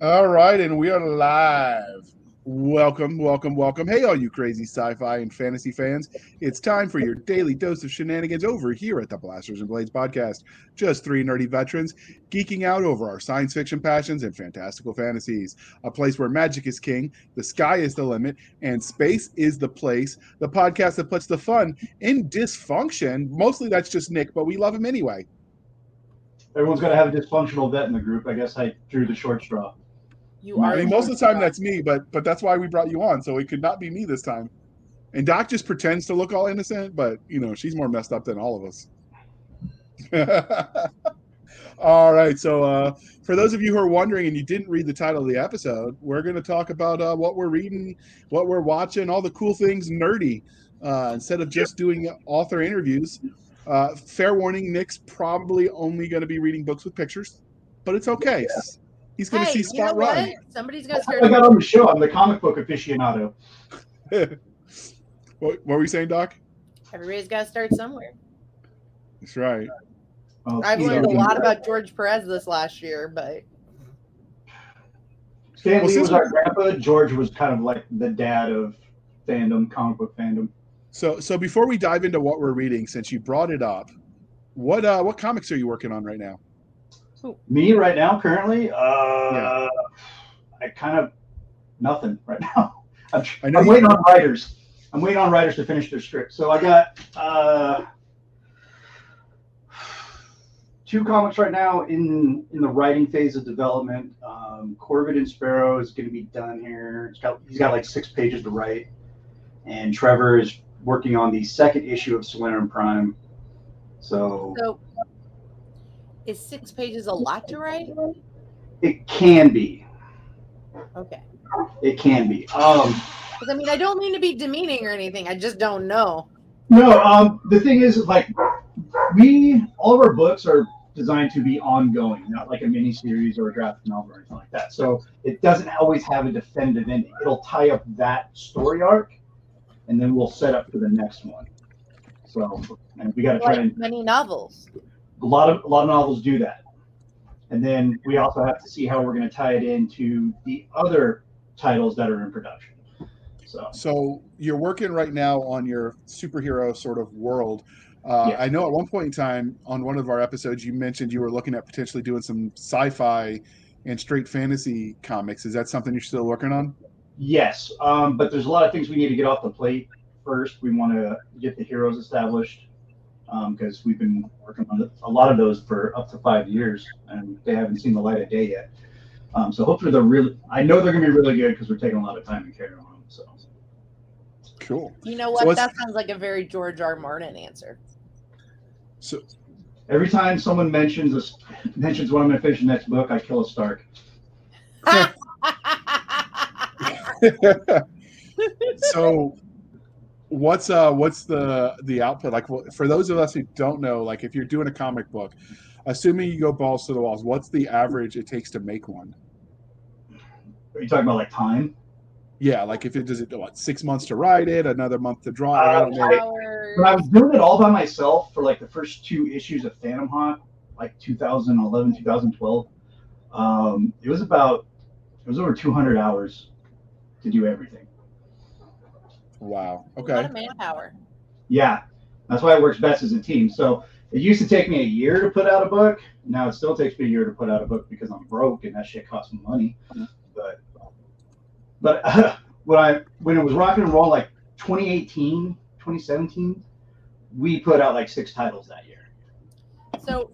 All right, and we are live. Welcome, welcome, welcome. Hey, all you crazy sci fi and fantasy fans. It's time for your daily dose of shenanigans over here at the Blasters and Blades podcast. Just three nerdy veterans geeking out over our science fiction passions and fantastical fantasies. A place where magic is king, the sky is the limit, and space is the place. The podcast that puts the fun in dysfunction. Mostly that's just Nick, but we love him anyway. Everyone's got to have a dysfunctional vet in the group. I guess I drew the short straw. You are. I are. mean, most of the time that's me, but but that's why we brought you on, so it could not be me this time. And Doc just pretends to look all innocent, but you know she's more messed up than all of us. all right, so uh, for those of you who are wondering and you didn't read the title of the episode, we're going to talk about uh, what we're reading, what we're watching, all the cool things nerdy. Uh, instead of just doing author interviews, uh, fair warning: Nick's probably only going to be reading books with pictures, but it's okay. He's going to Hey, see you know Spot what? run. Somebody's gonna start. I got on the show. I'm the comic book aficionado. what, what were you saying, Doc? Everybody's got to start somewhere. That's right. Well, I've learned a Irwin- lot about George Perez this last year, but Stan Well, Lee since was our grandpa. George was kind of like the dad of fandom, comic book fandom. So, so before we dive into what we're reading, since you brought it up, what uh, what comics are you working on right now? Me right now, currently, uh, Yeah. I kind of nothing right now. I'm, I'm waiting on writers. I'm waiting on writers to finish their script. So I got uh, two comics right now in in the writing phase of development. Um, Corbett and Sparrow is going to be done here. It's got, he's got like six pages to write, and Trevor is working on the second issue of Solarium Prime. So so is six pages a lot to write? it can be. Okay. It can be. Um, I mean, I don't mean to be demeaning or anything. I just don't know. No, um, the thing is, like, we all of our books are designed to be ongoing, not like a mini series or a graphic novel or anything like that. So it doesn't always have a definitive ending. It'll tie up that story arc, and then we'll set up for the next one. So, and we got to try and many novels. a lot of a lot of novels do that, and then we also have to see how we're going to tie it into the other titles that are in production. So. So you're working right now on your superhero sort of world. Uh, Yeah. I know at one point in time on one of our episodes you mentioned you were looking at potentially doing some sci-fi and straight fantasy comics. Is that something you're still working on? Yes, um, but there's a lot of things we need to get off the plate first. We want to get the heroes established because we've been working on a lot of those for up to five years, and they haven't seen the light of day yet. Um, so hopefully they're really. I know they're going to be really good because we're taking a lot of time and care on them. So Cool. You know what? what's- that sounds like a very George R. Martin answer. So every time someone mentions a, mentions when I'm going to finish the next book, I kill a Stark. so what's uh what's the the output like for those of us who don't know like if you're doing a comic book assuming you go balls to the walls what's the average it takes to make one Are you talking about like time? yeah like if it does it what six months to write it another month to draw it i don't know Hours. when I was doing it all by myself for like the first two issues of Phantom Haunt, like 2011, 2012, um, it was about it was over 200 hours to do everything. wow A lot okay of manpower. Yeah, that's why it works best as a team. So it used to take me a year to put out a book. Now it still takes me a year to put out a book because I'm broke and that shit costs me money. But but when I when it was rock and roll like 2018, 2017, we put out like six titles that year. So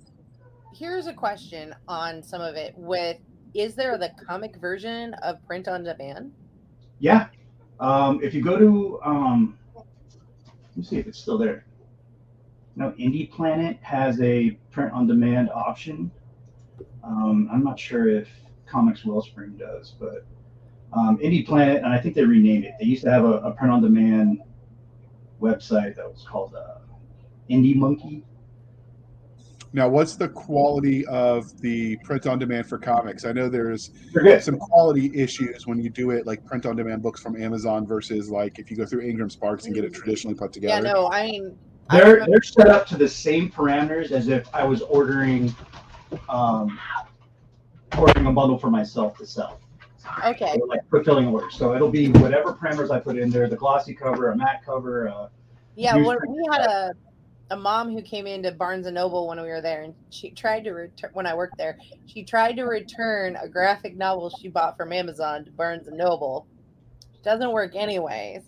here's a question on some of it with is there the comic version of print on demand? Yeah. Um, if you go to, um, let me see if it's still there. No, IndyPlanet has a print on demand option. Um, I'm not sure if Comics Wellspring does, but um, IndyPlanet, and I think they renamed it. They used to have a, a print on demand website that was called uh, Indie Monkey. Now what's the quality of the print on demand for comics i know there's some quality issues when you do it like print on demand books from amazon versus like if you go through ingram sparks and get it traditionally put together. Yeah, together no, I mean They're remember- they're set up to the same parameters as if I was ordering um, ordering a bundle for myself to sell. Okay. So, like fulfilling orders. So it'll be whatever parameters I put in there: the glossy cover, a matte cover. Uh, Yeah, when we had a a mom who came into Barnes and Noble when we were there, and she tried to return when I worked there. She tried to return a graphic novel she bought from Amazon to Barnes and Noble. Doesn't work anyways.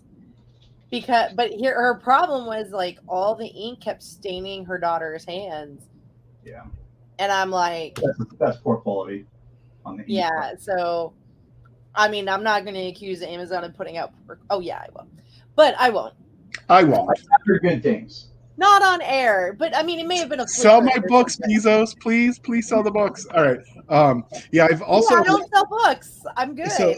Because, but here her problem was like all the ink kept staining her daughter's hands, yeah, and I'm like, that's, that's poor quality on the. ink. yeah. So, I mean, I'm not going to accuse Amazon of putting out. Oh yeah, I will, but I won't. I won't. After good things. Not on air, but I mean, it may have been a Sell my books, something. Bezos, please, please sell the books. All right. Um, yeah, I've also yeah, I don't sell books. I'm good. so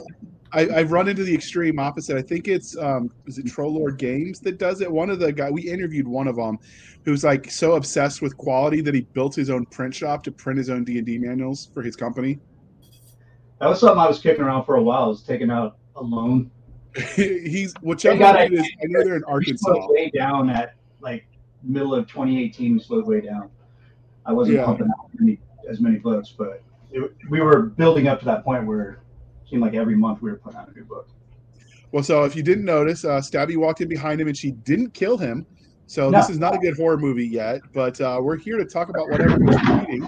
I, I've run into the extreme opposite. I think it's um, is it Troll Lord Games that does it. One of the guy we interviewed one of them, who's like so obsessed with quality that he built his own print shop to print his own D and D manuals for his company. That was something I was kicking around for a while. I was taking out a loan. He's whichever got it it. is. I know they're in Arkansas. way down at like middle of 2018. We slowed way down. I wasn't Yeah. pumping out many, as many books, but it, we were building up to that point where it seemed like every month we were putting out a new book. Well, so if you didn't notice, uh, Stabby walked in behind him and she didn't kill him. So No. this is not a good horror movie yet, but uh, we're here to talk about what everyone's reading,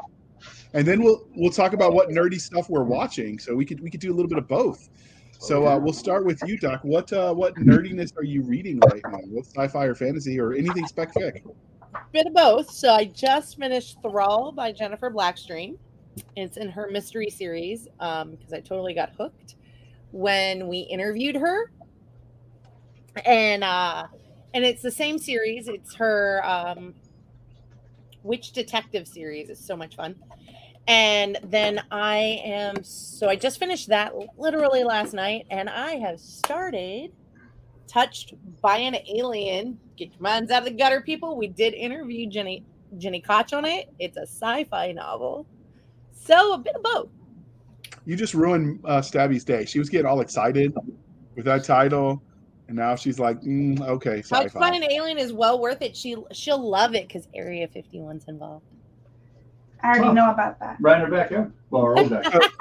and then we'll we'll talk about what nerdy stuff we're watching. So we could we could do a little bit of both. So uh, we'll start with you, Doc. What uh, what nerdiness are you reading right now? What sci-fi or fantasy or anything spec fic? bit of both. So I just finished Thrall by Jennifer Blackstream. It's in her mystery series because I totally got hooked when we interviewed her, and uh, and it's the same series. It's her um, witch detective series. It's so much fun. And then I am so I just finished that literally last night, and I have started touched by an alien. Get your minds out of the gutter, people. We did interview Gini Gini Koch on it. It's a sci-fi novel. So a bit of both. You just ruined uh, Stabby's day. She was getting all excited with that title, and now she's like, mm, okay, Touched by an alien is well worth it. She she'll love it because Area 51's involved. I already Huh. know about that. Right in her backyard. Well, our old backyard.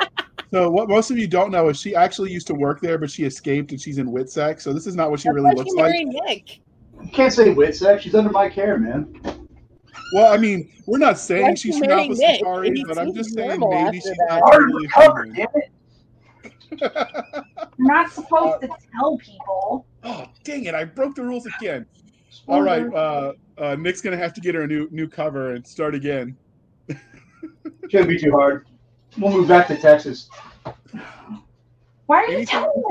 So what most of you don't know is she actually used to work there, but she escaped and she's in Witsec. So this is not what she That's really looks like. married Nick. you can't say Witsec. She's under my care, man. Well, I mean, we're not saying Why she's she from married Alpha Centauri, but I'm just saying maybe she's that. not Already totally damn it. You're not supposed to tell people. oh, dang it! I broke the rules again. All right, uh, uh, Nick's gonna have to get her a new new cover and start again. Shouldn't be too hard. We'll move back to Texas. Why are you telling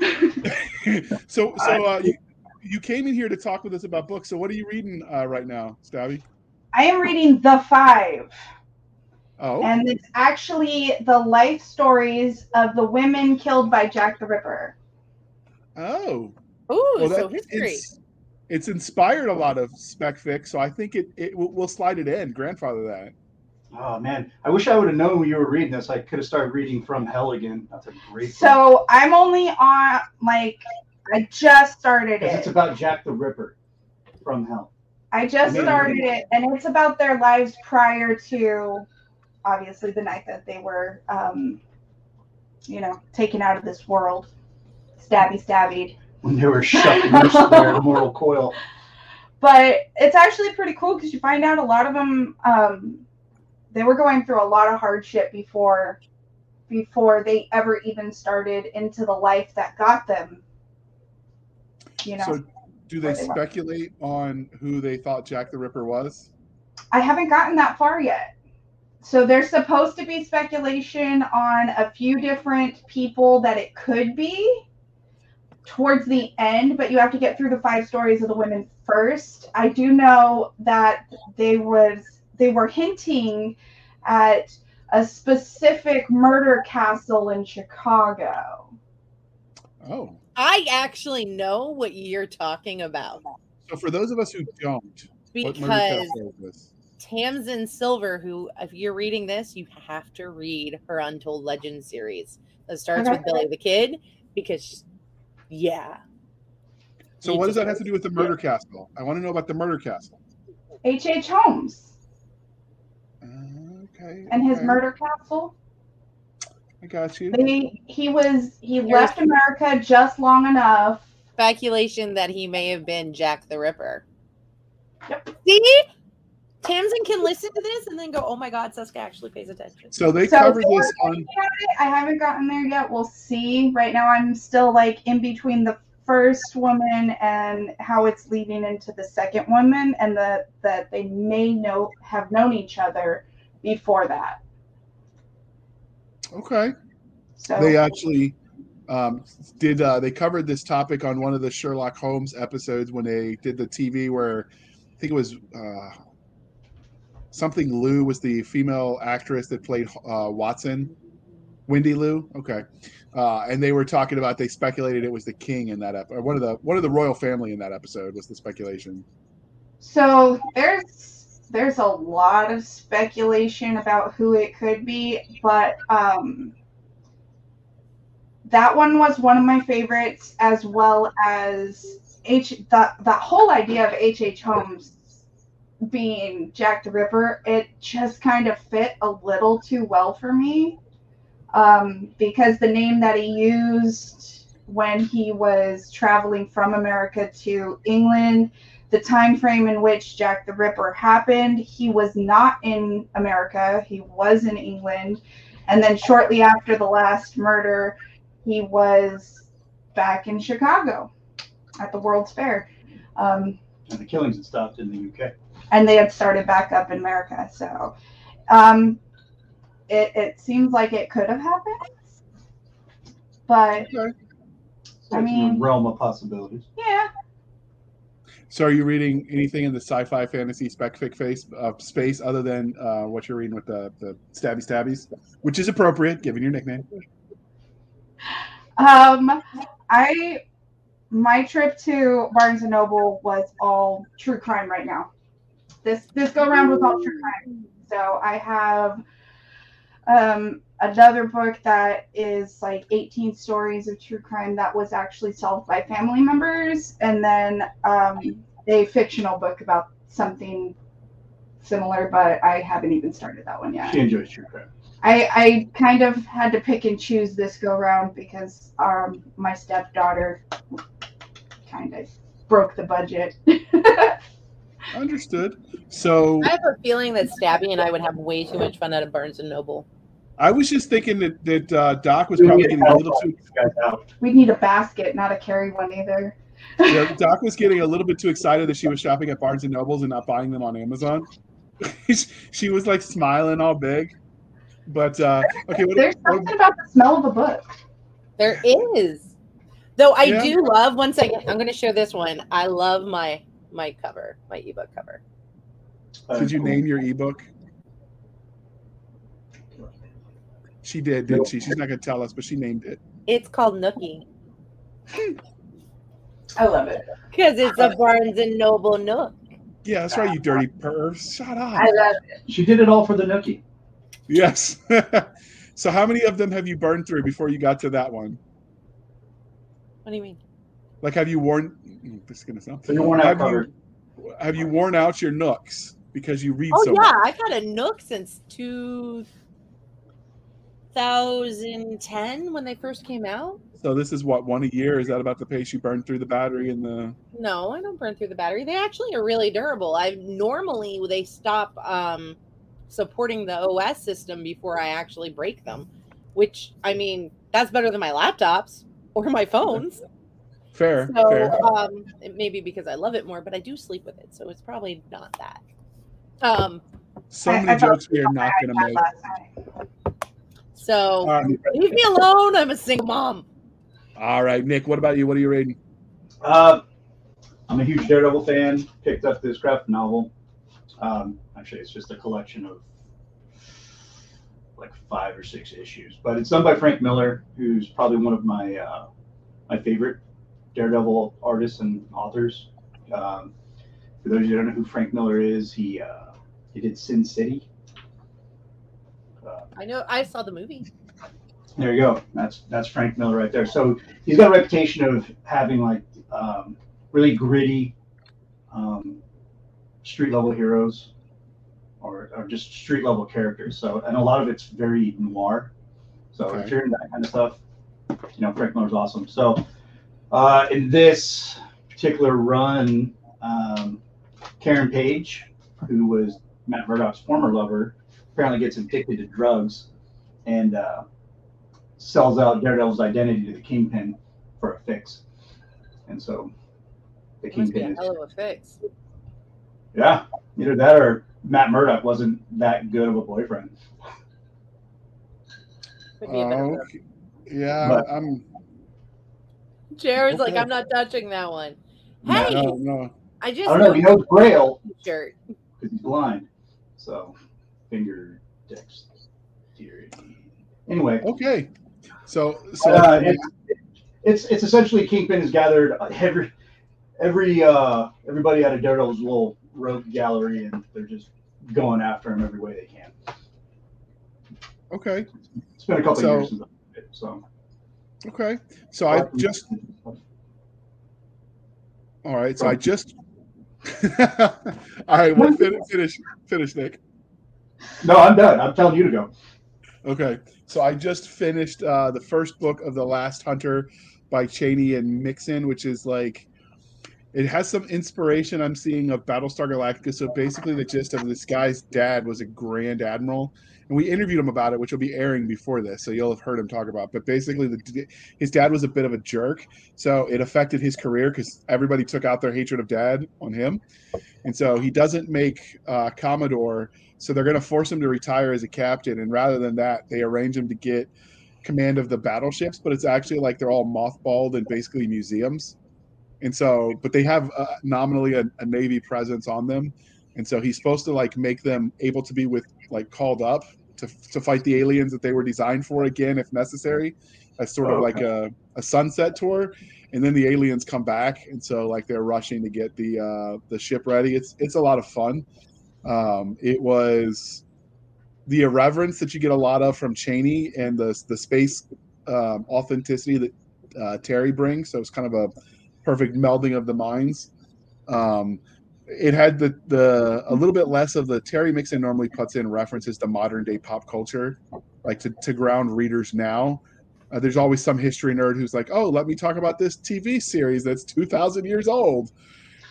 them? so, so uh, you, you came in here to talk with us about books. So, what are you reading uh, right now, Stabby? I am reading The Five, Oh, and it's actually the life stories of the women killed by Jack the Ripper. oh. Ooh, Well, so that- history. It's, it's inspired a lot of spec fic, so I think it, it we'll, we'll slide it in, grandfather that. Oh man, I wish I would have known when you were reading this. I could have started reading from Hell again. That's a great. book. So I'm only on like I just started it. it's about Jack the Ripper from Hell. I just Amazing. started it, and it's about their lives prior to, obviously, the night that they were, um, you know, taken out of this world, stabby, stabbied. When they were shut loose their mortal coil. But it's actually pretty cool because you find out a lot of them, um, they were going through a lot of hardship before, before they ever even started into the life that got them. You know, So, do they they speculate on who they thought Jack the Ripper was? I haven't gotten that far yet. So there's supposed to be speculation on a few different people that it could be towards the end, but you have to get through the five stories of the women first. I do know that they was they were hinting at a specific murder castle in Chicago. Oh, I actually know what you're talking about so for those of us who don't, because castle is this? Tamsin Silver, who, if you're reading this, you have to read her Untold Legends series that starts Okay. with Billy the Kid because, yeah. So, what does that have to do with the murder castle? I want to know about the murder castle. H. H. Holmes okay. and his okay. murder castle. I got you. They he was he left America just long enough. Speculation that he may have been Jack the Ripper. Yep. See? Tamsin can listen to this and then go, oh my God, Cisca actually pays attention. So they So covered this on. I haven't gotten there yet. We'll see. Right now, I'm still like in between the first woman and how it's leading into the second woman, and that that they may know have known each other before that. Okay. So They actually um, did. Uh, they covered this topic on one of the Sherlock Holmes episodes when they did the TV where I think it was uh, something Lou was the female actress that played uh, Watson. Wendy Lou. Okay. Uh, and they were talking about they speculated it was the king in that episode. One of the one of the royal family in that episode was the speculation. So there's there's a lot of speculation about who it could be, but um, that one was one of my favorites, as well as H. That whole idea of H. H. Holmes being Jack the Ripper, it just kind of fit a little too well for me, um, because the name that he used when he was traveling from America to England the time frame in which Jack the Ripper happened. He was not in America, he was in England. And then shortly after the last murder, he was back in Chicago at the World's Fair. Um, And the killings had stopped in the UK. and they had started back up in America. So um, it, it seems like it could have happened. But Okay. So I it's in mean- realm of possibilities. yeah, So, are you reading anything in the sci-fi fantasy spec fic face uh, space other than uh, what you're reading with the the stabby stabbies, which is appropriate given your nickname? Um, I my trip to Barnes and Noble was all true crime right now. This this go around was all true crime. So I have um another book that is like 18 stories of true crime that was actually solved by family members, and then um, a fictional book about something similar, but I haven't even started that one yet. She enjoys true crime. I, I kind of had to pick and choose this go round because um, my stepdaughter kind of broke the budget. Understood. So, I have a feeling that Stabby and I would have way too much fun at a Barnes and Noble. I was just thinking that that uh, Doc was We probably getting a little too these guys we need a basket, not a carry one either. yeah, Doc was getting a little bit too excited that she was shopping at Barnes and Nobles and not buying them on Amazon. she was like smiling all big. But uh, okay, what, There's what, about the smell of a book. There is. Though I Yeah. do love one second, I'm gonna share this one. I love my my cover, my ebook cover. Did you name your ebook? She did, didn't she? She's not gonna tell us, but she named it. It's called Nookie. I love it. Because it's a Barnes and Noble Nook. Yeah, that's right, you dirty perv. Shut up. I love it. She did it all for the Nookie. Yes. so how many of them have you burned through before you got to that one? What do you mean? Like have you worn this is gonna sound So you're worn out have you, have you worn out your nooks because you read so Oh so yeah, much? I've had a Nook since 2010 when they first came out. So this is what one a year. Is that about the pace you burn through the battery in the? No, I don't burn through the battery. They actually are really durable. I normally they stop um, supporting the OS system before I actually break them, which I mean that's better than my laptops or my phones. Fair, So fair. um, it may be because I love it more, but I do sleep with it, so it's probably not that. Um, So I- many I felt jokes we are not going to That make. Last night. so Um, leave me alone. I'm a single mom. all right, Nick. What about you? What are you reading? Uh, I'm a huge Daredevil fan. Picked up this graphic novel. Um, actually, it's just a collection of like five or six issues, but it's done by Frank Miller, who's probably one of my uh, my favorite Daredevil artists and authors. Um, for those of you who don't know who Frank Miller is, he uh, he did Sin City. I know. I saw the movie. there you go. That's that's Frank Miller right there. So he's got a reputation of having like um, really gritty um, street level heroes, or, or just street level characters. So and a lot of it's very noir. So Okay. if you're into that kind of stuff, you know, Frank Miller's awesome. So uh, in this particular run, um, Karen Page, who was Matt Murdock's former lover, apparently gets addicted to drugs and uh, sells out Daredevil's identity to the Kingpin for a fix. And so the Must be a Kingpin is hell of a fix. yeah, either that or Matt Murdock wasn't that good of a boyfriend. Could be a bit of both. yeah, But- I'm. Jared's like, I'm not touching that one. Matt- Hey, No, no. I just I don't know. He knows Braille shirt. because he's blind. So finger dexterity. Anyway, Okay. So, so uh, it's, it's it's essentially Kingpin has gathered every every uh everybody out of Daredevil's little rogue gallery, and they're just going after him every way they can. okay, It's been a couple So- years since I did it, so. okay. So I just all right. So I just. all right. Well, finish, finish, finish, Nick. No, I'm done. I'm telling you to go. Okay, so I just finished uh, the first book of The Last Hunter by Chaney and Mixon, which is like it has some inspiration I'm seeing of Battlestar Galactica. So basically, the gist of this guy's dad was a Grand Admiral, and we interviewed him about it, which will be airing before this, so you'll have heard him talk about. But basically, the, his dad was a bit of a jerk, so it affected his career because everybody took out their hatred of dad on him, and so he doesn't make uh, Commodore so they're going to force him to retire as a captain, and rather than that, they arrange him to get command of the battleships. But it's actually like they're all mothballed and basically museums. And so, but they have uh, nominally a, a navy presence on them, and so he's supposed to like make them able to be with like called up to to fight the aliens that they were designed for again if necessary. As sort of Oh, like a, a sunset tour, and then the aliens come back, and so like they're rushing to get the uh, the ship ready. It's it's a lot of fun. Um, it was the irreverence that you get a lot of from Chaney and the the space um, authenticity that uh, Terry brings. So it's kind of a perfect melding of the minds. Um, it had the the a little bit less of the Terry Mixon normally puts in references to modern day pop culture, like to, to ground readers now. Uh, there's always some history nerd who's like, "Oh, let me talk about this TV series that's 2,000 years old,"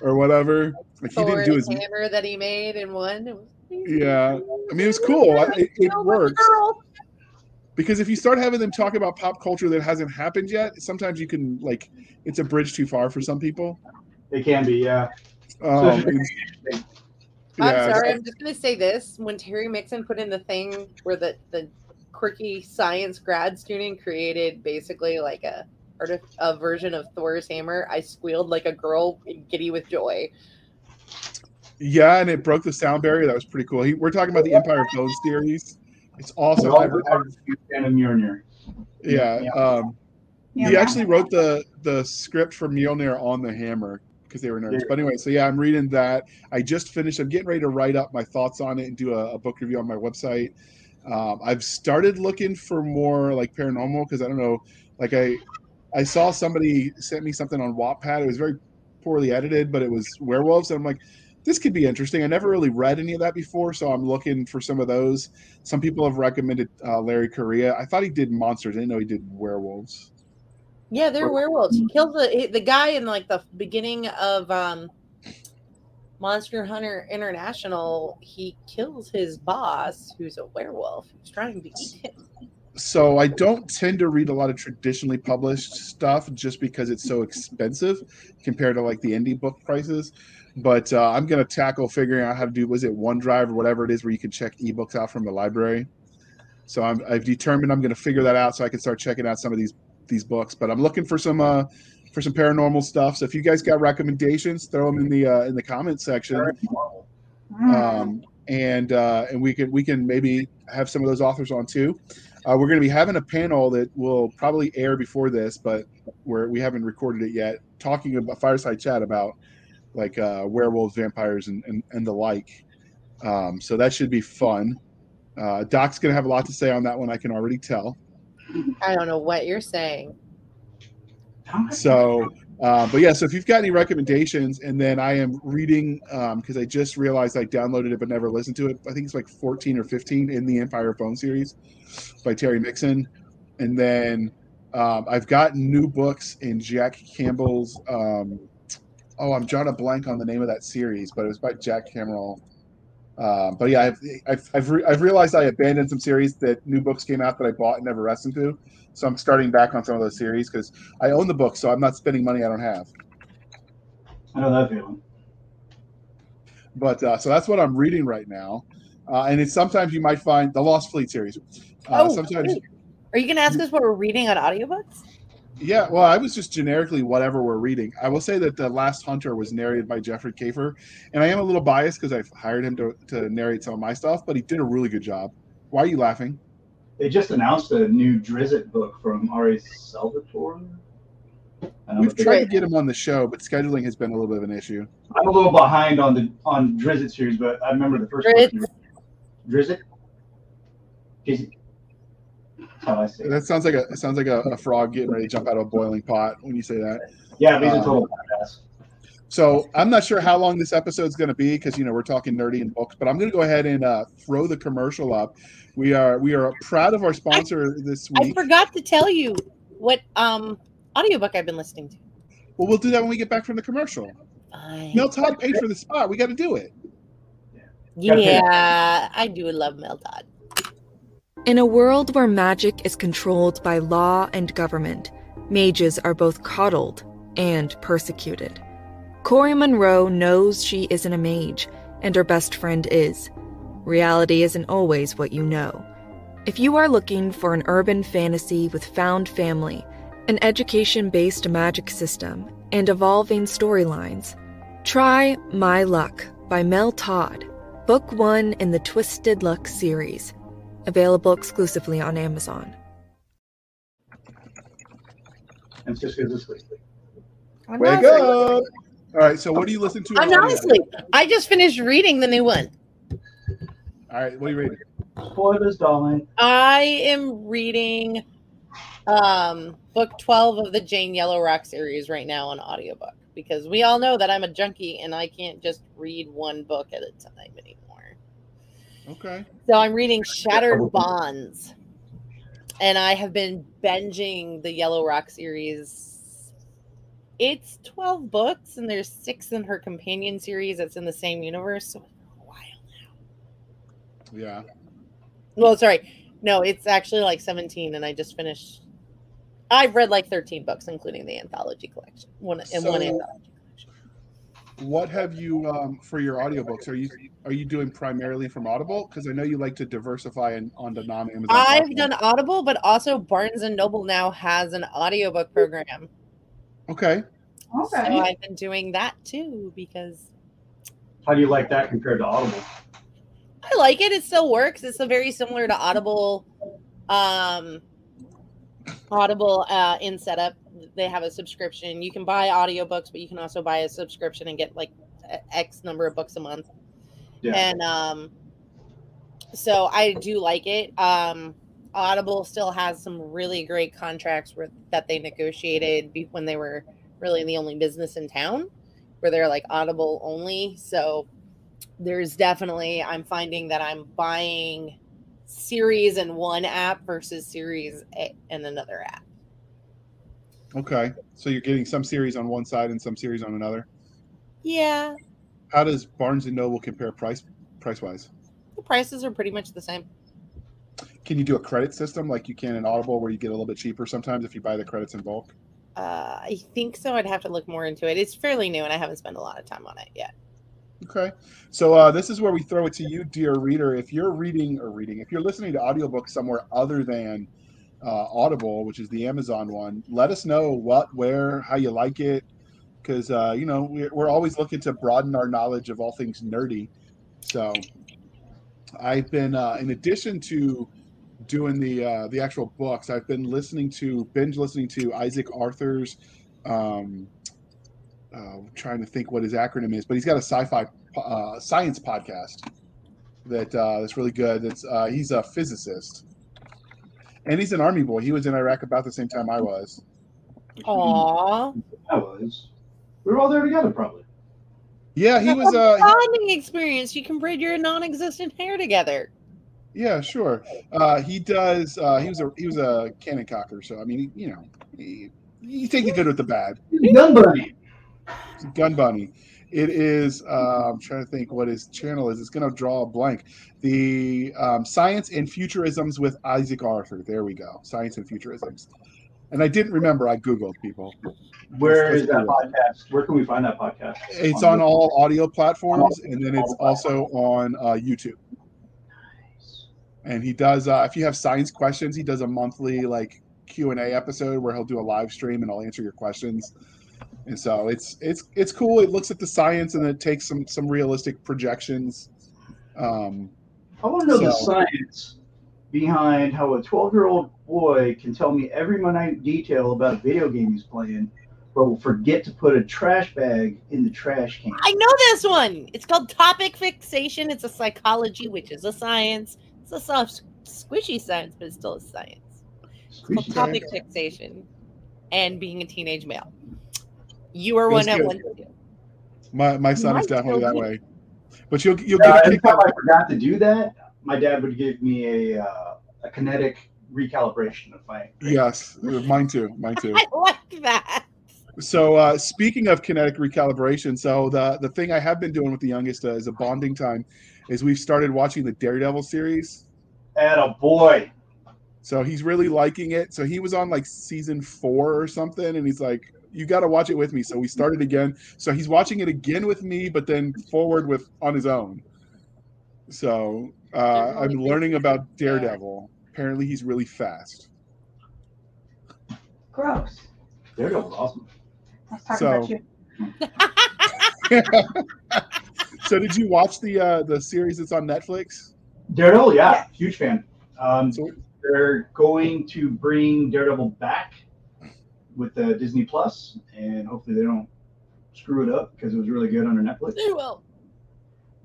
or whatever. Like he didn't do his hammer that he made in one. Yeah. I mean, it was cool. It, it works. Because if you start having them talk about pop culture that hasn't happened yet, sometimes you can like it's a bridge too far for some people. It can be, yeah. Um, and- Interesting. I'm sorry. I'm just gonna say this: when Terry Mixon put in the thing where the the quirky science grad student created basically like a artif- a version of Thor's hammer, I squealed like a girl giddy with joy. yeah, and it broke the sound barrier. That was pretty cool. He, we're talking about the Empire of Bones series. It's awesome. Well, I- I- and Mjolnir. yeah. Yeah. Um, Yeah, he actually wrote the the script for Mjolnir on the hammer because they were nerds. Yeah. But anyway, so yeah, I'm reading that. I just finished. I'm getting ready to write up my thoughts on it and do a, a book review on my website. Um, I've started looking for more like paranormal because I don't know. Like I, I saw somebody sent me something on Wattpad. It was very poorly edited, but it was werewolves. And I'm like, this could be interesting. I never really read any of that before, so I'm looking for some of those. Some people have recommended uh, Larry Correia. I thought he did monsters. I didn't know he did werewolves. Yeah, they're werewolves. He killed the the guy in like the beginning of um Monster Hunter International. He kills his boss, who's a werewolf, who's trying to eat him. so I don't tend to read a lot of traditionally published stuff just because it's so expensive compared to like the indie book prices. But uh, I'm gonna tackle figuring out how to do was it OverDrive or whatever it is where you can check ebooks out from the library. So I'm, I've determined I'm gonna figure that out so I can start checking out some of these these books. But I'm looking for some uh, for some paranormal stuff. So if you guys got recommendations, throw them in the uh, in the comment section Mm. um, and uh, and we can we can maybe have some of those authors on too. Uh, we're going to be having a panel that will probably air before this, but we're we haven't recorded it yet. Talking about fireside chat about like uh, werewolves, vampires, and, and and the like. Um, so that should be fun. Uh, Doc's going to have a lot to say on that one. I can already tell. I don't know what you're saying. So, uh, but yeah, so if you've got any recommendations, and then I am reading because I just realized I downloaded it but never listened to it. I think it's like 14 or 15 in the Empire of Bones series by Terry Mixon. and then um, I've got new books in Jack Campbell's. Um, oh, I'm drawing a blank on the name of that series, but it was by Jack Campbell. Um, but yeah, I've I've I've, re- I've realized I abandoned some series that new books came out that I bought and never listened to. So I'm starting back on some of those series because I own the book, so I'm not spending money I don't have. I know that feeling. But uh, so that's what I'm reading right now, uh, and it's sometimes you might find the Lost Fleet series. Uh, Oh, sometimes, great. Are you going to ask us what we're reading on audiobooks? Yeah. Well, I was just generically whatever we're reading. I will say that the Last Hunter was narrated by Jeffrey Kafer, and I am a little biased because I've hired him to, to narrate some of my stuff, but he did a really good job. Why are you laughing? They just announced a new Drizzt book from R.A. Salvatore. We've know if they- tried to get him on the show, but scheduling has been a little bit of an issue. I'm a little behind on the on Drizzt series, but I remember the first Drizzt. one. Drizzt. Is- That's how I say it. That sounds like a it sounds like a, a frog getting ready to jump out of a boiling pot when you say that. Yeah, but he's a Um, total badass. So I'm not sure how long this episode's going to be because you know we're talking nerdy and books, but I'm going to go ahead and uh, throw the commercial up. We are we are proud of our sponsor this week. I forgot to tell you what um audiobook I've been listening to. Well, we'll do that when we get back from the commercial. Fine. Mel Todd paid for the spot. We got to do it. Yeah, I do love Mel Todd. In a world where magic is controlled by law and government, mages are both coddled and persecuted. Cori Monroe knows she isn't a mage, and her best friend is. Reality isn't always what you know. If you are looking for an urban fantasy with found family, an education based magic system, and evolving storylines, try My Luck by Mel Todd, book one in the Twisted Luck series available exclusively on Amazon. And Cisca's asleep. I'm Wake up! All right. So what do you listen to? I'm not asleep. I just finished reading the new one. All right. What are you reading? Spoilers, darling. I am reading um book 12 of the Jane Yellowrock series right now on audiobook because we all know that I'm a junkie and I can't just read one book at a time anymore. Okay. So I'm reading Shattered Bonds. And I have been binging the Yellowrock series. It's 12 books and there's 6 in her companion series that's in the same universe. So it's been a while now. Yeah. Well, sorry. No, it's actually like 17 and I just finished I've read like 13 books including the anthology collection. One and one anthology. What have you um, for your audiobooks? Are you are you doing primarily from Audible? Because I know you like to diversify in, on the non Amazon. I've done Audible, but also Barnes and Noble now has an audiobook program. Okay. So Okay. I've been doing that too because How do you like that compared to Audible? I like it. It still works. It's a very similar to Audible. Um, Audible uh, in setup. They have a subscription. You can buy audiobooks, but you can also buy a subscription and get like X number of books a month. Yeah. And um, so I do like it. Um, Audible still has some really great contracts with, that they negotiated when they were really the only business in town, where they're like Audible only. So there's definitely I'm finding that I'm buying series in one app versus series in another app. Okay. So you're getting some series on one side and some series on another. Yeah, How does Barnes and Noble compare price price wise? the prices are pretty much the same. Can you do a credit system like you can in Audible where you get a little bit cheaper sometimes if you buy the credits in bulk? Uh, I think so. I'd have to look more into it. It's fairly new, and I haven't spent a lot of time on it yet. Okay. So uh, this is where we throw it to you, dear reader. If you're reading or reading, if you're listening to audiobooks somewhere other than uh, Audible, which is the Amazon one, let us know what, where, how you like it. Because, uh, you know, we're, we're always looking to broaden our knowledge of all things nerdy. So I've been, uh, in addition to doing the uh, the actual books, I've been listening to, binge listening to Isaac Arthur's. Um, uh, trying to think what his acronym is, but he's got a sci-fi uh, science podcast that uh, that's really good. That's uh, he's a physicist, and he's an army boy. He was in Iraq about the same time I was. Aw, I was. We were all there together, probably. Yeah, he That's was. a Uh, bonding experience. You can braid your non-existent hair together. Yeah, sure. Uh, he does. Uh, he was a he was a cannon cocker. So I mean, you know, he, you take the good with the bad. Gun Bunny. Gun Bunny. It is. Uh, I'm trying to think what his channel is. It's going to draw a blank. The um, Science and Futurisms with Isaac Arthur. There we go. Science and Futurisms. And I didn't remember. I googled people. Where is that podcast? Where can we find that podcast? It's on all audio platforms, and then it's also on uh, YouTube. And he does. Uh, if you have science questions, he does a monthly like Q and A episode where he'll do a live stream and I'll answer your questions. And so it's it's it's cool. It looks at the science and it takes some some realistic projections. Um, I want to know the science behind how a 12 year old boy can tell me every minute detail about a video game he's playing, but will forget to put a trash bag in the trash can. I know this one. It's called topic fixation. It's a psychology, which is a science. It's a soft, squishy science, but it's still a science. It's called topic fixation and being a teenage male. You are That's one of good. one. my my son is definitely that way. But you'll you'll Uh, get a every time I forgot to do that, my dad would give me a uh, a kinetic recalibration of my. Yes, mine too. Mine too. I like that. So uh, speaking of kinetic recalibration, so the the thing I have been doing with the youngest uh, as a bonding time is we've started watching the Daredevil series. And a boy. So he's really liking it. So he was on like season four or something, and he's like, "You got to watch it with me." So we started again. So he's watching it again with me, but then forward with on his own. So uh, I'm learning about Daredevil. Apparently, he's really fast. Gross. Daredevil's awesome. Let's talk So- about you. so did you watch the uh, the series that's on Netflix? Daredevil, yeah, Yeah. huge fan. Um, So they're going to bring Daredevil back with the Disney Plus, and hopefully they don't screw it up because it was really good under Netflix. They will.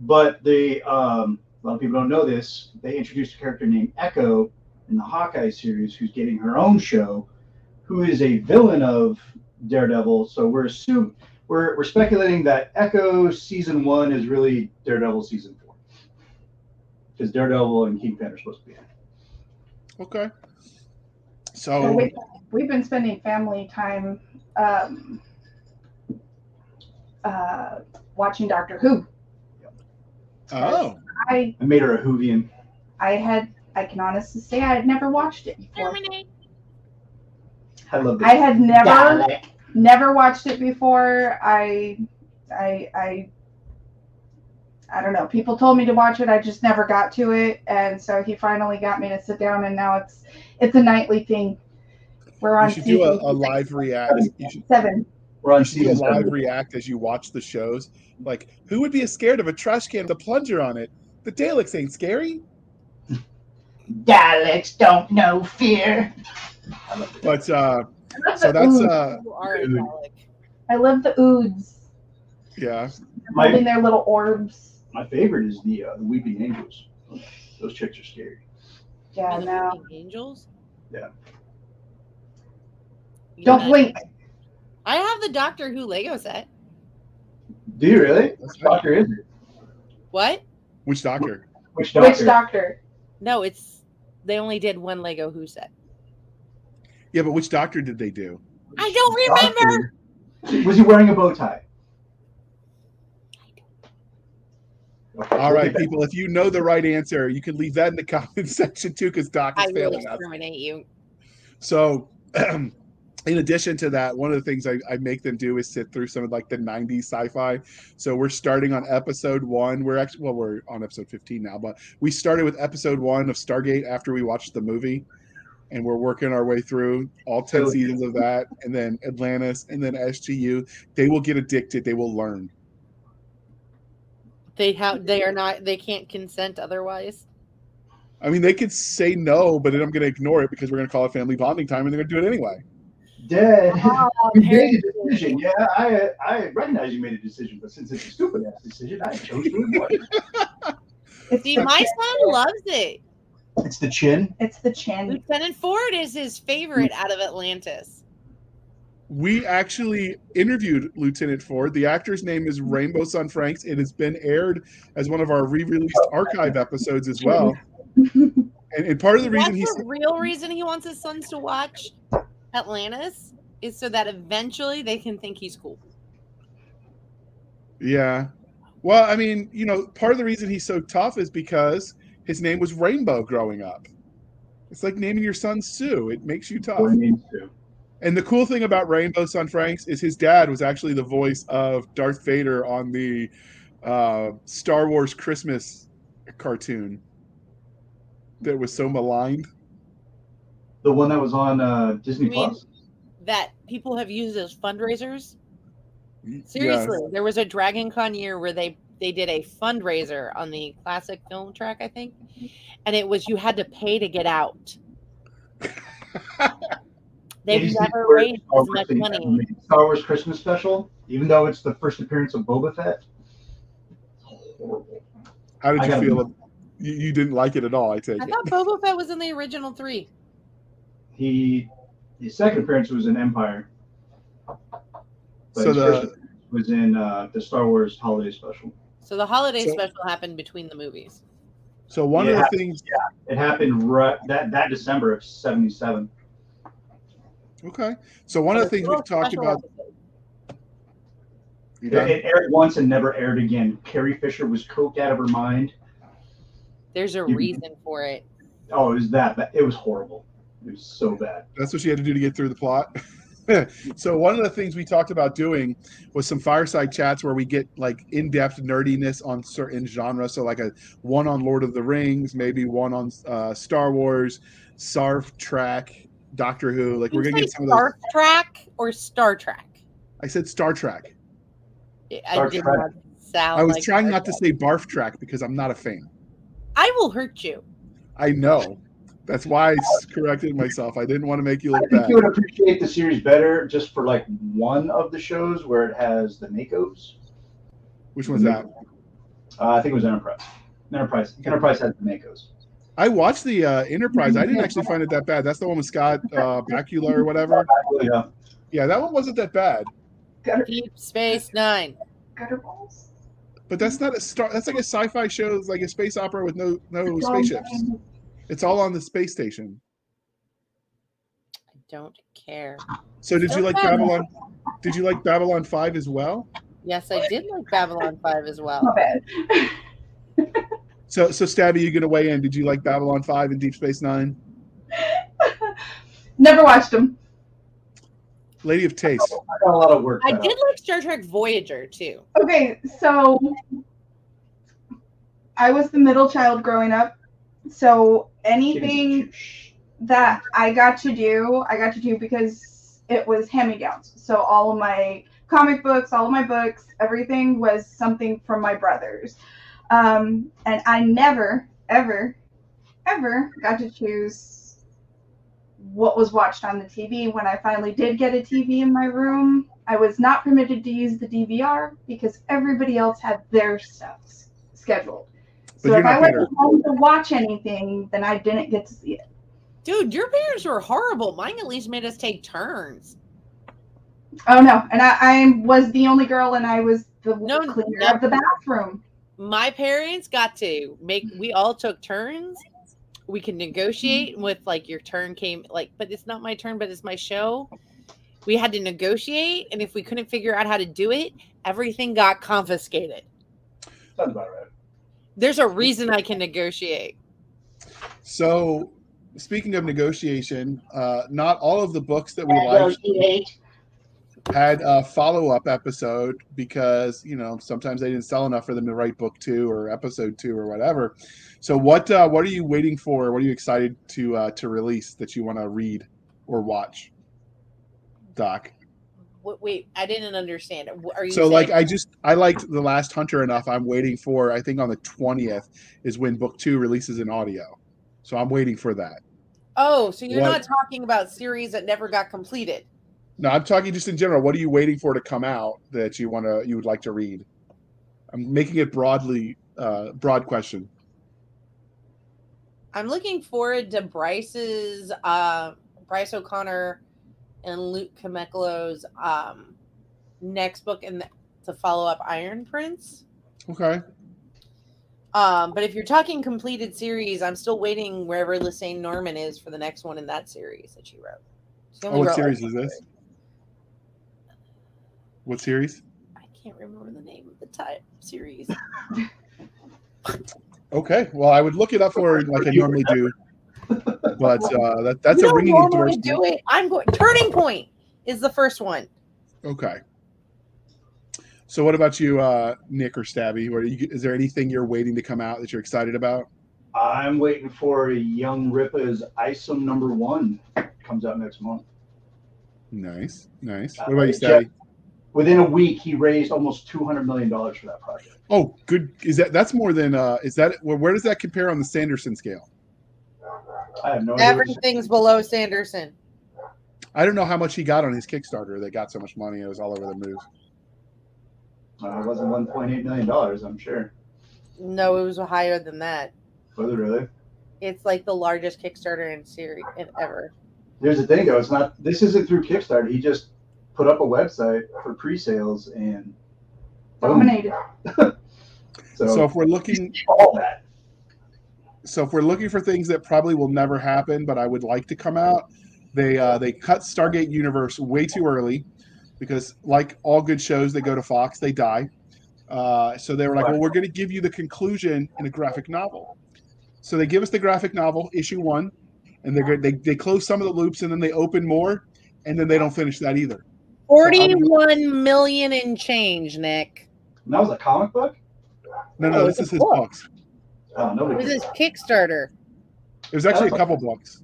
But they, um, a lot of people don't know this. They introduced a character named Echo in the Hawkeye series, who's getting her own show, who is a villain of Daredevil. So we're assuming we're we're speculating that Echo season one is really Daredevil season four, because Daredevil and Kingpin are supposed to be in. it. okay. So So we, we've been spending family time um, uh, watching Doctor Who. oh, I I made her a Whovian. I had I can honestly say I had never watched it before. Terminate. I love I had never Dalek. never watched it before. I I I I don't know. People told me to watch it. I just never got to it, and so he finally got me to sit down. And now it's it's a nightly thing. We're on you should do a, a live react. You should, seven. We're on you should do a live seven. react as you watch the shows. Like, who would be as scared of a trash can with a plunger on it? The Daleks ain't scary. Daleks don't know fear. But uh, so that's oods. uh, You are a Dalek. I love the oods yeah. My holding their little orbs. my favorite is the uh, the Weeping Angels. Those chicks are scary. Yeah, Are the no. Weeping Angels. Yeah. You know Don't that- blink. I have the Doctor Who Lego set. Do you really? Which doctor is it? What? Which doctor? Which doctor? Which doctor? No, it's they only did one Lego Who set. Yeah, but which doctor did they do? I don't remember. Doctor? Was he wearing a bow tie? All we'll right, get back. people, if you know the right answer, you can leave that in the comment section too, because Doc I is will failing us. exterminate you. So, in addition to that, one of the things I, I make them do is sit through some of like the 90s sci-fi. So we're starting on episode one. We're actually well, we're on episode 15 now, but we started with episode one of Stargate after we watched the movie. And we're working our way through all 10 Totally. seasons of that, and then Atlantis, and then SGU. They will get addicted. They will learn. They have they are not they can't consent otherwise. I mean, they could say no, but then I'm going to ignore it because we're going to call it family bonding time, and they're going to do it anyway. Dead. Oh, You made a decision. Yeah, I I recognize you made a decision, but since it's a stupid ass decision, I chose to ignore it. See, my son loves it. It's the chin. it's the chin. Lieutenant Ford is his favorite out of Atlantis. We actually interviewed Lieutenant Ford. The actor's name is Rainbow Sun Francks. It has been aired as one of our re-released archive episodes as well. and, and part of the reason That's he's the real reason he wants his sons to watch Atlantis is so that eventually they can think he's cool. yeah. Well, I mean, you know, part of the reason he's so tough is because his name was Rainbow growing up. It's like naming your son Sue. It makes you tough. What it means to. And the cool thing about Rainbow Sun Francks is his dad was actually the voice of Darth Vader on the uh, Star Wars Christmas cartoon that was so maligned. The one that was on uh, Disney You mean- Plus. That people have used as fundraisers. Yeah. Seriously, there was a Dragon Con year where they they did a fundraiser on the classic film track, I think, and it was you had to pay to get out. They've Disney never Plus raised Star as Wars much money. Star Wars Christmas special, even though it's the first appearance of Boba Fett. It's horrible. How did I you feel? You, you didn't like it at all, I take I it. thought Boba Fett was in the original three. He his second appearance was in Empire. But So his the- first was in uh, the Star Wars Holiday Special. So the holiday So- special happened between the movies. So one Yeah. of the things. yeah, It happened right that that December of '77. Okay. So one of the things we've talked about. episode. It, it aired once and never aired again. Carrie Fisher was coked out of her mind. There's a You- reason for it. Oh, it was that bad. It was horrible. It was so bad. That's what she had to do to get through the plot. so one of the things we talked about doing was some fireside chats where we get like in-depth nerdiness on certain genres. So like a one on Lord of the Rings, maybe one on uh, Star Wars, Sarf Trek, Doctor Who. Like we're gonna get some of those. Star Trek or Star Trek. I said Star Trek. I Star did Trek. not sound I was like trying Star not to say Barf Track because I'm not a fan. I will hurt you. I know. That's why I corrected myself. I didn't want to make you I look think bad. you would appreciate the series better just for like one of the shows where it has the Makos. Which one's that? Uh, I think it was Enterprise. Enterprise. Enterprise has the Makos. I watched the uh, Enterprise. I didn't actually find it that bad. That's the one with Scott uh, Bakula or whatever. Yeah. Yeah, that one wasn't that bad. Deep Space Nine. gutter balls. But that's not a star. That's like a sci-fi show. It's like a space opera with no no spaceships. It's all on the space station. I don't care. So did you like Okay. Babylon? Did you like Babylon Five as well? Yes, I did like Babylon 5 as well. Not bad. So so Stabby, you gonna weigh in? Did you like Babylon Five and Deep Space Nine? Never watched them. Lady of Taste. I got a lot of work. I did out. like Star Trek Voyager too. Okay, so I was the middle child growing up. So anything that I got to do, I got to do because it was hand me downs. So all of my comic books, all of my books, everything was something from my brothers. Um, and I never, ever, ever got to choose what was watched on the TV. When I finally did get a TV in my room, I was not permitted to use the DVR because everybody else had their stuff scheduled. But So if I not went home to watch anything, then I didn't get to see it. Dude, your parents were horrible. Mine at least made us take turns. Oh no! And I, I was the only girl, and I was the No, cleaner no. of the bathroom. My parents got to make we all took turns. We can negotiate with like your turn came like, but it's not my turn, but it's my show. We had to negotiate, and if we couldn't figure out how to do it, everything got confiscated. Sounds about right. There's a reason I can negotiate. So speaking of negotiation, uh, not all of the books that we liked had a follow-up episode because you know sometimes they didn't sell enough for them to write book two or episode two or whatever. So what uh, what are you waiting for? What are you excited to uh, to release that you want to read or watch, Doc? Wait, wait I didn't understand. Are you So like I just I liked the Last Hunter enough. I'm waiting for I think on the twentieth is when book two releases in audio. So I'm waiting for that. Oh, so you're What- not talking about series that never got completed. No, I'm talking just in general. What are you waiting for to come out that you want to you would like to read? I'm making it broadly uh, broad question. I'm looking forward to Bryce's uh Bryce O'Connor and Luke Chmilenko's um next book and to follow up Iron Prince. Okay. Um, but if you're talking completed series, I'm still waiting wherever Lisanne Norman is for the next one in that series that she wrote. Oh, what series is this? What series? I can't remember the name of the type series. Okay, well, I would look it up for like I normally do, but uh, that that's You a don't ringing normally endorsement. do it. I'm going. Turning Point is the first one. Okay. So, what about you, uh, Nick or Stabby? What you, is there anything you're waiting to come out that you're excited about? I'm waiting for Young Ripa's ISOM number one. Comes out next month. Nice, nice. Uh, What about you, Jeff- Stabby? Within a week, he raised almost two hundred million dollars for that project. Oh, good. Is that that's more than? uh Is that where, where does that compare on the Sanderson scale? I have no idea. what to say. Everything's below Sanderson. I don't know how much he got on his Kickstarter. That got so much money. It was all over the news. Uh, it wasn't one point eight million dollars. I'm sure. No, it was higher than that. Was it really? It's like the largest Kickstarter in series in ever. Here's the thing, though. It's not. This isn't through Kickstarter. He just put up a website for pre-sales and. Dominated. So, So if we're looking, all that. so if we're looking for things that probably will never happen, but I would like to come out, they uh, they cut Stargate Universe way too early because, like all good shows, they go to Fox, they die. Uh, so they were like, well, we're going to give you the conclusion in a graphic novel. So they give us the graphic novel, issue one, and they're. They they close some of the loops and then they open more, and then they don't finish that either. Forty-one um, million in change, Nick. And that was a comic book. No, Oh, no, it's this is his book. books. Oh, It was his. Kickstarter. It was actually a Oh. couple books.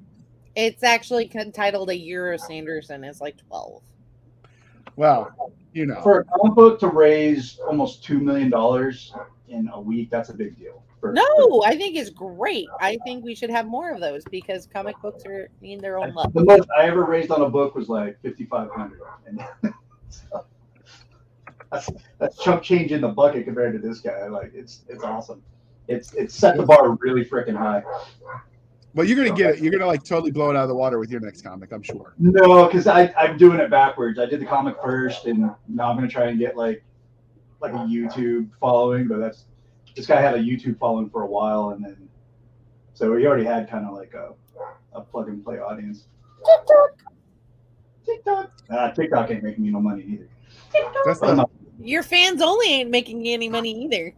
It's actually titled A Year of Sanderson. It's like twelve. Well, you know. For a comic book to raise almost two million dollars in a week, that's a big deal. For, No, I think it's great. I think we should have more of those because comic books are need their own love. The most I ever raised on a book was like fifty five hundred, and so, that's that's chunk change in the bucket compared to this guy. Like it's it's awesome. It's it's set the bar really freaking high. But you're gonna get it. You're gonna like totally blow it out of the water with your next comic, I'm sure. No, because I I'm doing it backwards. I did the comic first, and now I'm gonna try and get like like a YouTube following. But that's this guy had a YouTube following for a while, and then so he already had kind of like a a plug and play audience. TikTok. TikTok. Uh, TikTok ain't making me no money either. That's not, not- Your fans only ain't making any money either.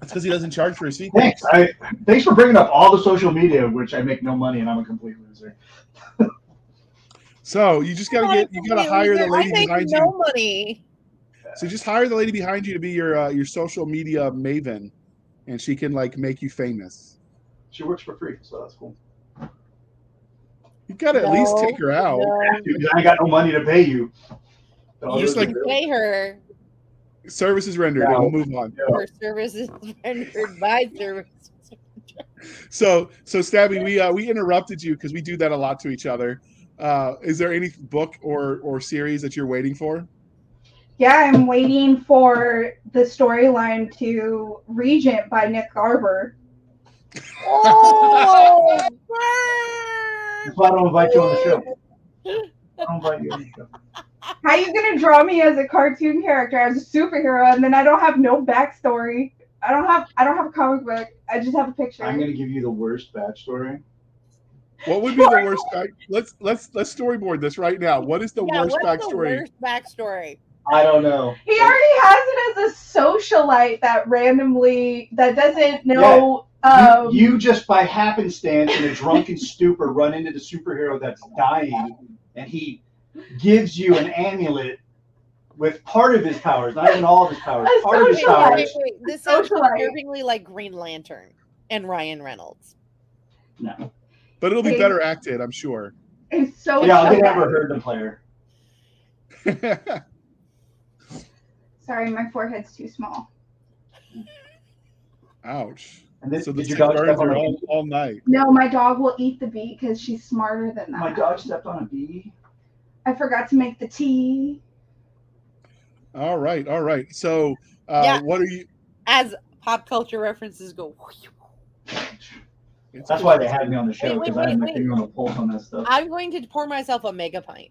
that's because he doesn't charge for his feet. Thanks. I thanks for bringing up all the social media, which I make no money, and I'm a complete loser. So you just gotta get. You gotta hire the lady I make behind no you. money. So just hire the lady behind you to be your uh, your social media maven, and she can like make you famous. She works for free, so that's cool. You gotta at least take her out. no. Dude, I ain't got no money to pay you. So You just like- Pay her. Services rendered. No. and We'll move on. Her services rendered by services. So so Stabby, we uh, we interrupted you because we do that a lot to each other. Uh, is there any book or or series that you're waiting for? Yeah, I'm waiting for the storyline to Regent by Nick Garber. Oh, That's why I don't invite you on the show. I don't invite you on the show. How are you gonna draw me as a cartoon character, as a superhero, and then I don't have no backstory? I don't have I don't have a comic book. I just have a picture. I'm gonna give you the worst backstory. What would be the worst? Back- let's let's let's storyboard this right now. What is the yeah, worst what's the backstory? worst backstory? I don't know. He already has it as a socialite that randomly that doesn't know. Um, you, you just by happenstance in a drunken stupor run into the superhero that's dying, and he gives you an amulet with part of his powers, not even all of his powers, A part of his powers. Wait, wait, this sounds disturbingly like Green Lantern and Ryan Reynolds. No. But it'll be Hey. better acted, I'm sure. It's so. Yeah, I've never heard the player. Sorry, my forehead's too small. Ouch. And then, So the did your dog burns step on a all, bee? all night. No, my dog will eat the bee because she's smarter than that. My dog stepped on a bee. I forgot to make the tea. All right, all right. So uh, Yeah. what are you? As pop culture references go, it's- That's why they had me on the show Wait, wait, because I had my wait, finger on the pulse on that stuff. I'm going to pour myself a mega pint.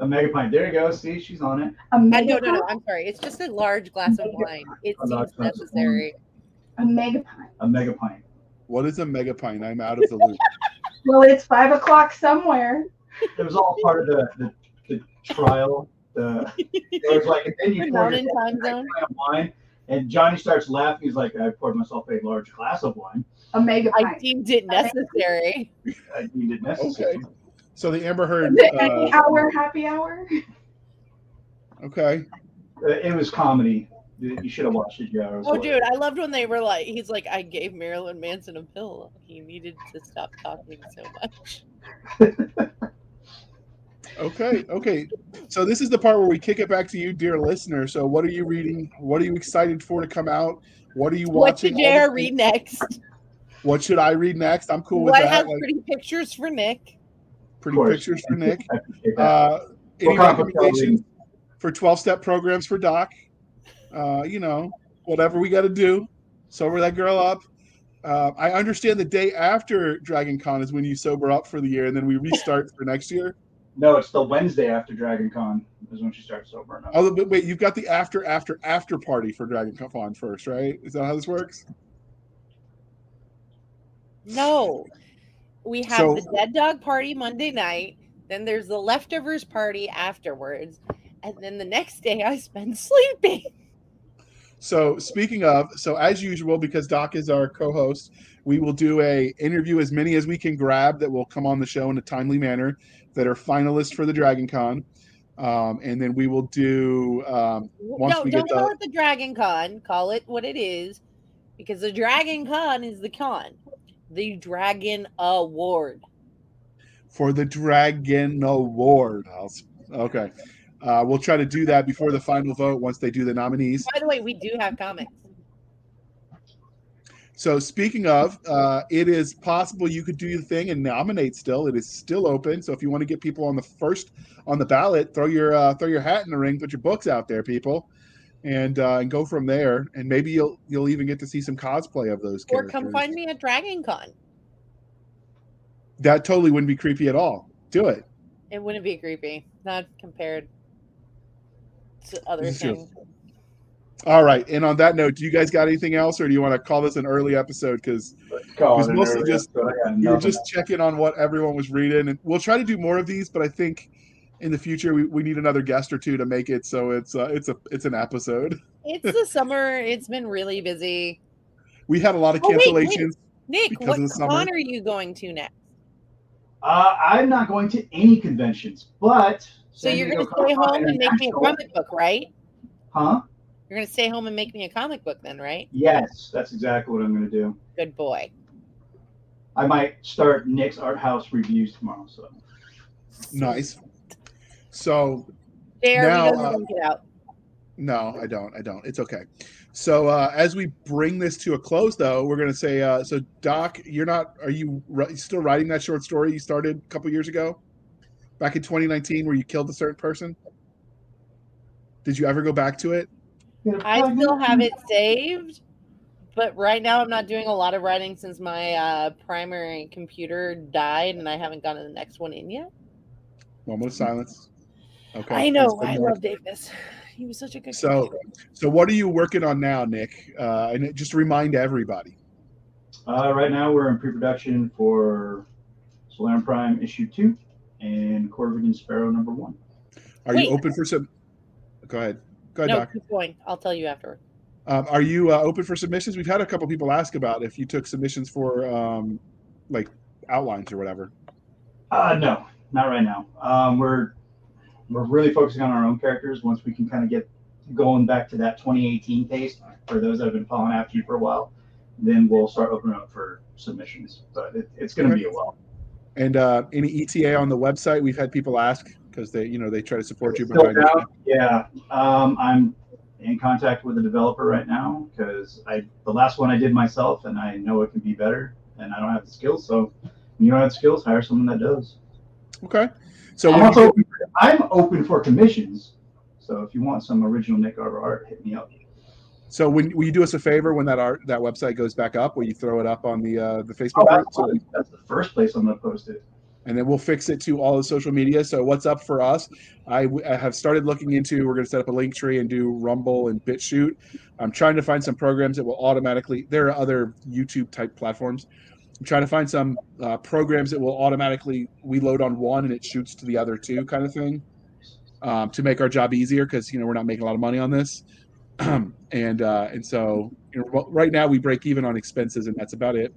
A mega pint. There you go. See, she's on it. A I, mega no, no, no. I'm sorry. It's just a large glass of wine. It A seems necessary. A mega pint. A mega pint. What is a megapine? I'm out of the loop. Well, it's five o'clock somewhere. It was all part of the, the, the trial. The it was like, and then you pour mountain your time zone. glass of wine, and Johnny starts laughing. He's like, I poured myself a large glass of wine. A mega I deemed it necessary. I deemed it necessary. Okay. So the Amber Heard. Is it any Uh, hour happy hour? okay. Uh, It was comedy. You you should have watched it. Yeah. it Oh, hilarious. dude, I loved when they were like, he's like, I gave Marilyn Manson a pill. He needed to stop talking so much. Okay. Okay. So this is the part where we kick it back to you, dear listener. So what are you reading? What are you excited for to come out? What are you watching? What watching? should All the JR things- read next? What should I read next? I'm cool with What that. has Like, pretty pictures for Nick? Pretty pictures for Nick. I appreciate that. Uh, any What kind of recommendations for 12 step programs for Doc? Uh, you know, whatever we got to do. Sober that girl up. Uh, I understand the day after Dragon Con is when you sober up for the year and then we restart for next year. No, it's the Wednesday after Dragon Con is when she starts sobering up. Oh, but wait, you've got the after, after, after party for Dragon Con first, right? Is that how this works? No. We have So- the dead dog party Monday night. Then there's the leftovers party afterwards. And then the next day I spend sleeping. So speaking of, so as usual, because Doc is our co-host, we will do a interview as many as we can grab that will come on the show in a timely manner that are finalists for the Dragon Con. Um, and then we will do um, once no, we don't get call the it the Dragon Con. Call it what it is. Because the Dragon Con is the con. The Dragon Award. for the Dragon Award. I'll, okay, uh, we'll try to do that before the final vote once they do the nominees. By the way, we do have comics. So speaking of, uh, it is possible you could do the thing and nominate still. It is still open. So if you want to get people on the first on the ballot, throw your uh, throw your hat in the ring, put your books out there, people, and uh, and go from there. And maybe you'll you'll even get to see some cosplay of those Or characters. come find me at Dragon Con. That totally wouldn't be creepy at all. Do it. It wouldn't be creepy. Not compared to other This things. All right. And on that note, do you guys got anything else, or do you want to call this an early episode? Because It was mostly just- episode. I you were just checking on what everyone was reading, and we'll try to do more of these. But I think in the future we, we need another guest or two to make it so it's uh, it's a it's an episode. It's the summer. It's been really busy. We had a lot of Oh, wait, wait. cancellations. Nick, Because what of summer? con are you going to next? Uh, I'm not going to any conventions, but So San you're going to stay home and make me a comic book, right? Huh? You're going to stay home and make me a comic book then, right? Yes, that's exactly what I'm going to do. Good boy. I might start Nick's Art House reviews tomorrow. So Nice. So Now, uh, it out. no, I don't. I don't. It's okay. So uh, as we bring this to a close, though, we're gonna say, uh, so Doc, you're not. Are you ri- still writing that short story you started a couple years ago, back in 2019, where you killed a certain person? Did you ever go back to it? I still have it saved, but right now I'm not doing a lot of writing since my uh, primary computer died and I haven't gotten the next one in yet. Moment of silence. Okay. I know. I good. love Davis. He was such a good So- computer. So, what are you working on now, Nick? Uh, and just remind everybody. Uh, right now, we're in pre-production for Solarium Prime issue two and Corvigan Sparrow number one. Are Wait. you open for some? Go ahead. Go ahead, No, Doc. keep going. I'll tell you after. Um, are you uh, open for submissions? We've had a couple people ask about if you took submissions for um, like outlines or whatever. Uh, no, not right now. Um, we're we're really focusing on our own characters. Once we can kind of get going back to that 2018 pace for those that have been following after you for a while, then we'll start opening up for submissions. But it, it's going to be a while. And uh, any ETA on the website? We've had people ask because they, you know, they try to support you. Still But? Yeah, um, I'm in contact with a developer right now because I the last one I did myself, and I know it can be better, and I don't have the skills. So when you don't have the skills, hire someone that does. okay. So I'm, also you, open for, I'm open for commissions. So if you want some original Nick Garber art, hit me up. so when will you do us a favor when that art that website goes back up? Will you throw it up on the uh, the Oh, Facebook group? that's, So, that's the first place I'm going to post it. and then we'll fix it to all the social media. So what's up for us? I, I have started looking into. We're going to set up a link tree and do Rumble and BitChute. I'm trying to find some programs that will automatically. There are other YouTube type platforms. I'm trying to find some uh, programs that will automatically we load on one and it shoots to the other two, kind of thing, um, to make our job easier because you know we're not making a lot of money on this, and uh, and so you know, right now we break even on expenses and that's about it.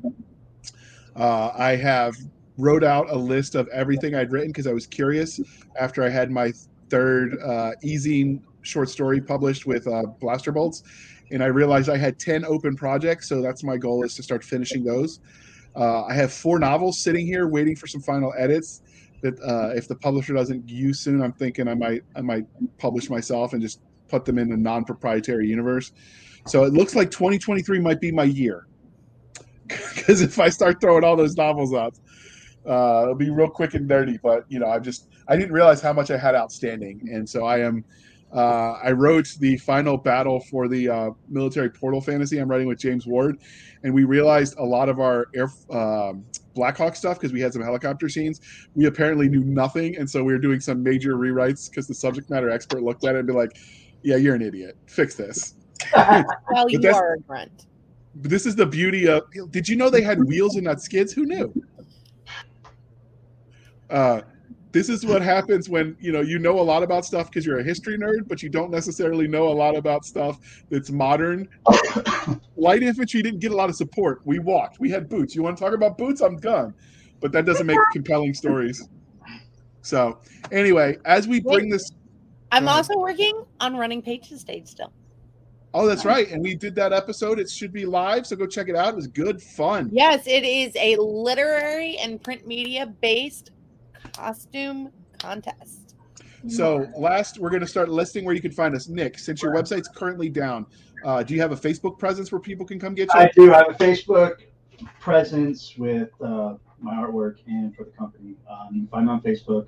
Uh, I have wrote out a list of everything I'd written because I was curious after I had my third uh, easing short story published with uh, Blaster Bolts, and I realized I had ten open projects. So that's my goal is to start finishing those. Uh, I have four novels sitting here waiting for some final edits. That uh, if the publisher doesn't use soon, I'm thinking I might I might publish myself and just put them in a non-proprietary universe. So it looks like 2023 might be my year because if I start throwing all those novels up, uh, it'll be real quick and dirty. But you know, I just I didn't realize how much I had outstanding, and so I am. Uh, I wrote the final battle for the uh, military portal fantasy I'm writing with James Ward, and we realized a lot of our air um, Blackhawk stuff because we had some helicopter scenes. We apparently knew nothing, and so we were doing some major rewrites because the subject matter expert looked at it and be like, "Yeah, you're an idiot. Fix this." well, you are a grunt. But this is the beauty of. Did you know they had wheels and not skids? Who knew? Uh, this is what happens when you know you know a lot about stuff because you're a history nerd, but you don't necessarily know a lot about stuff that's modern. Light infantry didn't get a lot of support. We walked. We had boots. You want to talk about boots? I'm done. But that doesn't make compelling stories. So anyway, as we bring this I'm Go also working on running page to stage still. Oh, that's right. And we did that episode. It should be live, so go check it out. It was good fun. Yes, it is a literary and print media based costume contest. So last, we're going to start listing where you can find us. Nick, since your website's currently down, uh, do you have a Facebook presence where people can come get you? I do I have a Facebook presence with uh, my artwork and for the company. Um, you can find me on Facebook.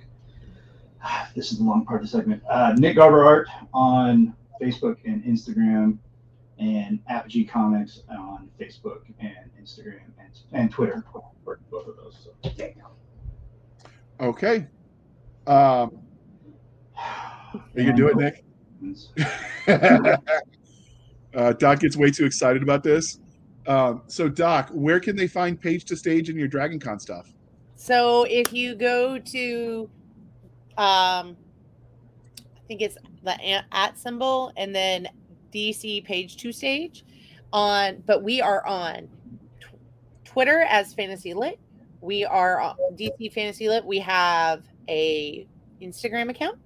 This is the long part of the segment. Uh, Nick Garber Art on Facebook and Instagram, and Apogee Comics on Facebook and Instagram and, and Twitter. For both of those. So, there you Okay. Um, are you gonna do it, Nick? uh, Doc gets way too excited about this. Um, so, Doc, where can they find Page to Stage and your Dragon Con stuff? So if you go to, um, I think it's the at symbol and then DC page two stage on, but we are on tw- Twitter as Fantasy Lit. We are DC Fantasy Lit. We have a Instagram account,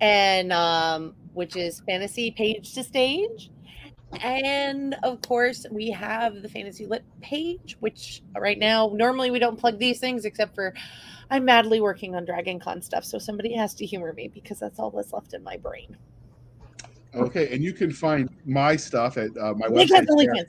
and um, which is Fantasy Page to Stage. And of course, we have the Fantasy Lit page, which right now, normally we don't plug these things except for I'm madly working on Dragon Con stuff. So somebody has to humor me because that's all that's left in my brain. Okay, and you can find my stuff at uh, my website.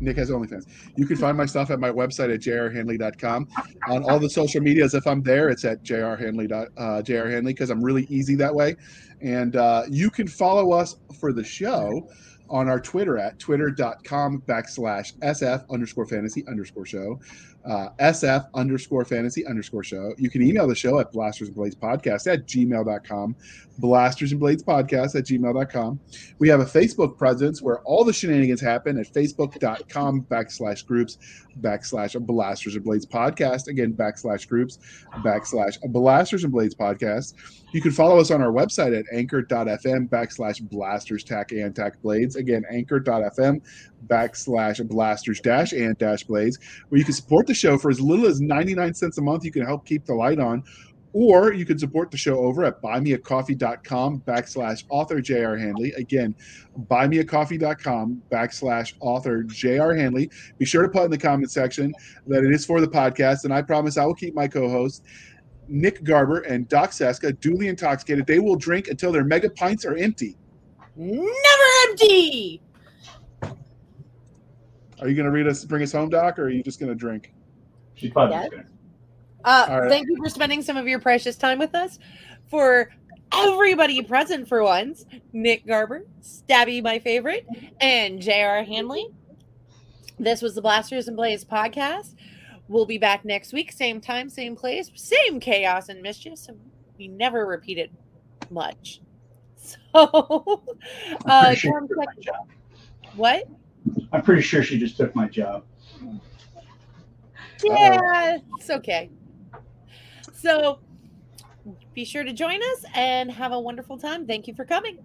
Nick has OnlyFans. You can find my stuff at my website at jrhandley.com. On all the social medias, if I'm there, it's at jrhandley. Uh, jrhandley because I'm really easy that way. And uh, you can follow us for the show on our Twitter at twitter.com backslash sf underscore fantasy underscore show. Uh, SF underscore fantasy underscore show. You can email the show at blasters and blades podcast at gmail.com. Blasters and blades podcast at gmail.com. We have a Facebook presence where all the shenanigans happen at facebook.com backslash groups backslash blasters and blades podcast. Again, backslash groups backslash blasters and blades podcast. You can follow us on our website at anchor.fm backslash blasters tack and tack blades. Again, anchor.fm backslash blasters dash and dash blades, where you can support the show for as little as 99 cents a month. You can help keep the light on. Or you can support the show over at buymeacoffee.com backslash author J.R. Handley. Again, buymeacoffee.com backslash author J.R. Handley. Be sure to put in the comment section that it is for the podcast. And I promise I will keep my co hosts, Nick Garber and Doc Cisca duly intoxicated. They will drink until their mega pints are empty. Never empty. Are you going to read us, bring us home, Doc, or are you just going to drink? Yes. Uh, right. Thank you for spending some of your precious time with us. For everybody present for once, Nick Garber, Stabby, my favorite, and J.R. Handley. This was the Blasters and Blades podcast. We'll be back next week, same time, same place, same chaos and mischief. So we never repeat it much. So, uh, sure what? I'm pretty sure she just took my job. Oh. yeah, it's okay. So be sure to join us and have a wonderful time. Thank you for coming.